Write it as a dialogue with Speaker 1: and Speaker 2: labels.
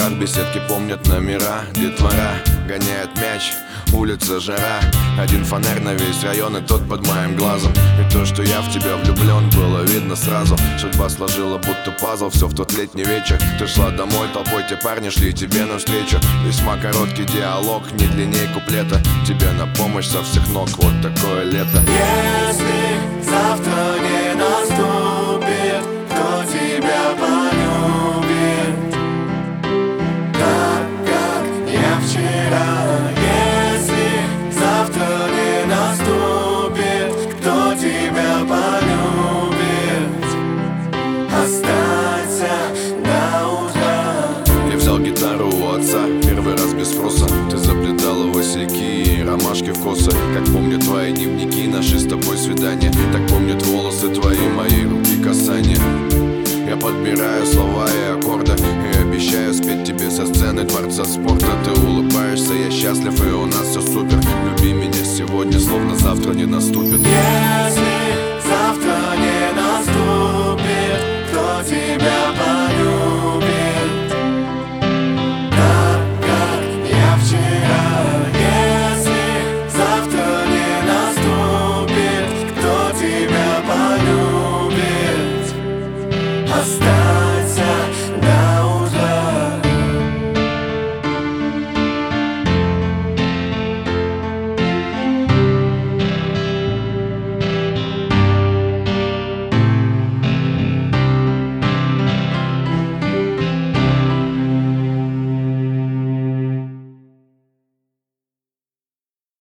Speaker 1: Соседки помнят номера, детвора гоняет мяч Улица жара, один фонарь на весь район И тот под моим глазом. И то, что я в тебя влюблен, было видно сразу. Судьба сложила будто пазл, все в тот летний вечер. Ты шла домой, толпой те парни шли тебе навстречу. Весьма короткий диалог, не длинней куплета. Тебе на помощь со всех ног, вот такое лето.
Speaker 2: Если завтра вчера Если завтра не наступит, кто тебя полюбит? Останься до утра
Speaker 1: Я взял гитару у отца, первый раз без спроса. Ты заплетала васильки и ромашки в косы. Как помню твои дневники, наши с тобой свидания Так помнят волосы со сцены дворца спорта Ты улыбаешься, я счастлив и у нас все супер. Люби меня сегодня, словно завтра не наступит.
Speaker 2: Если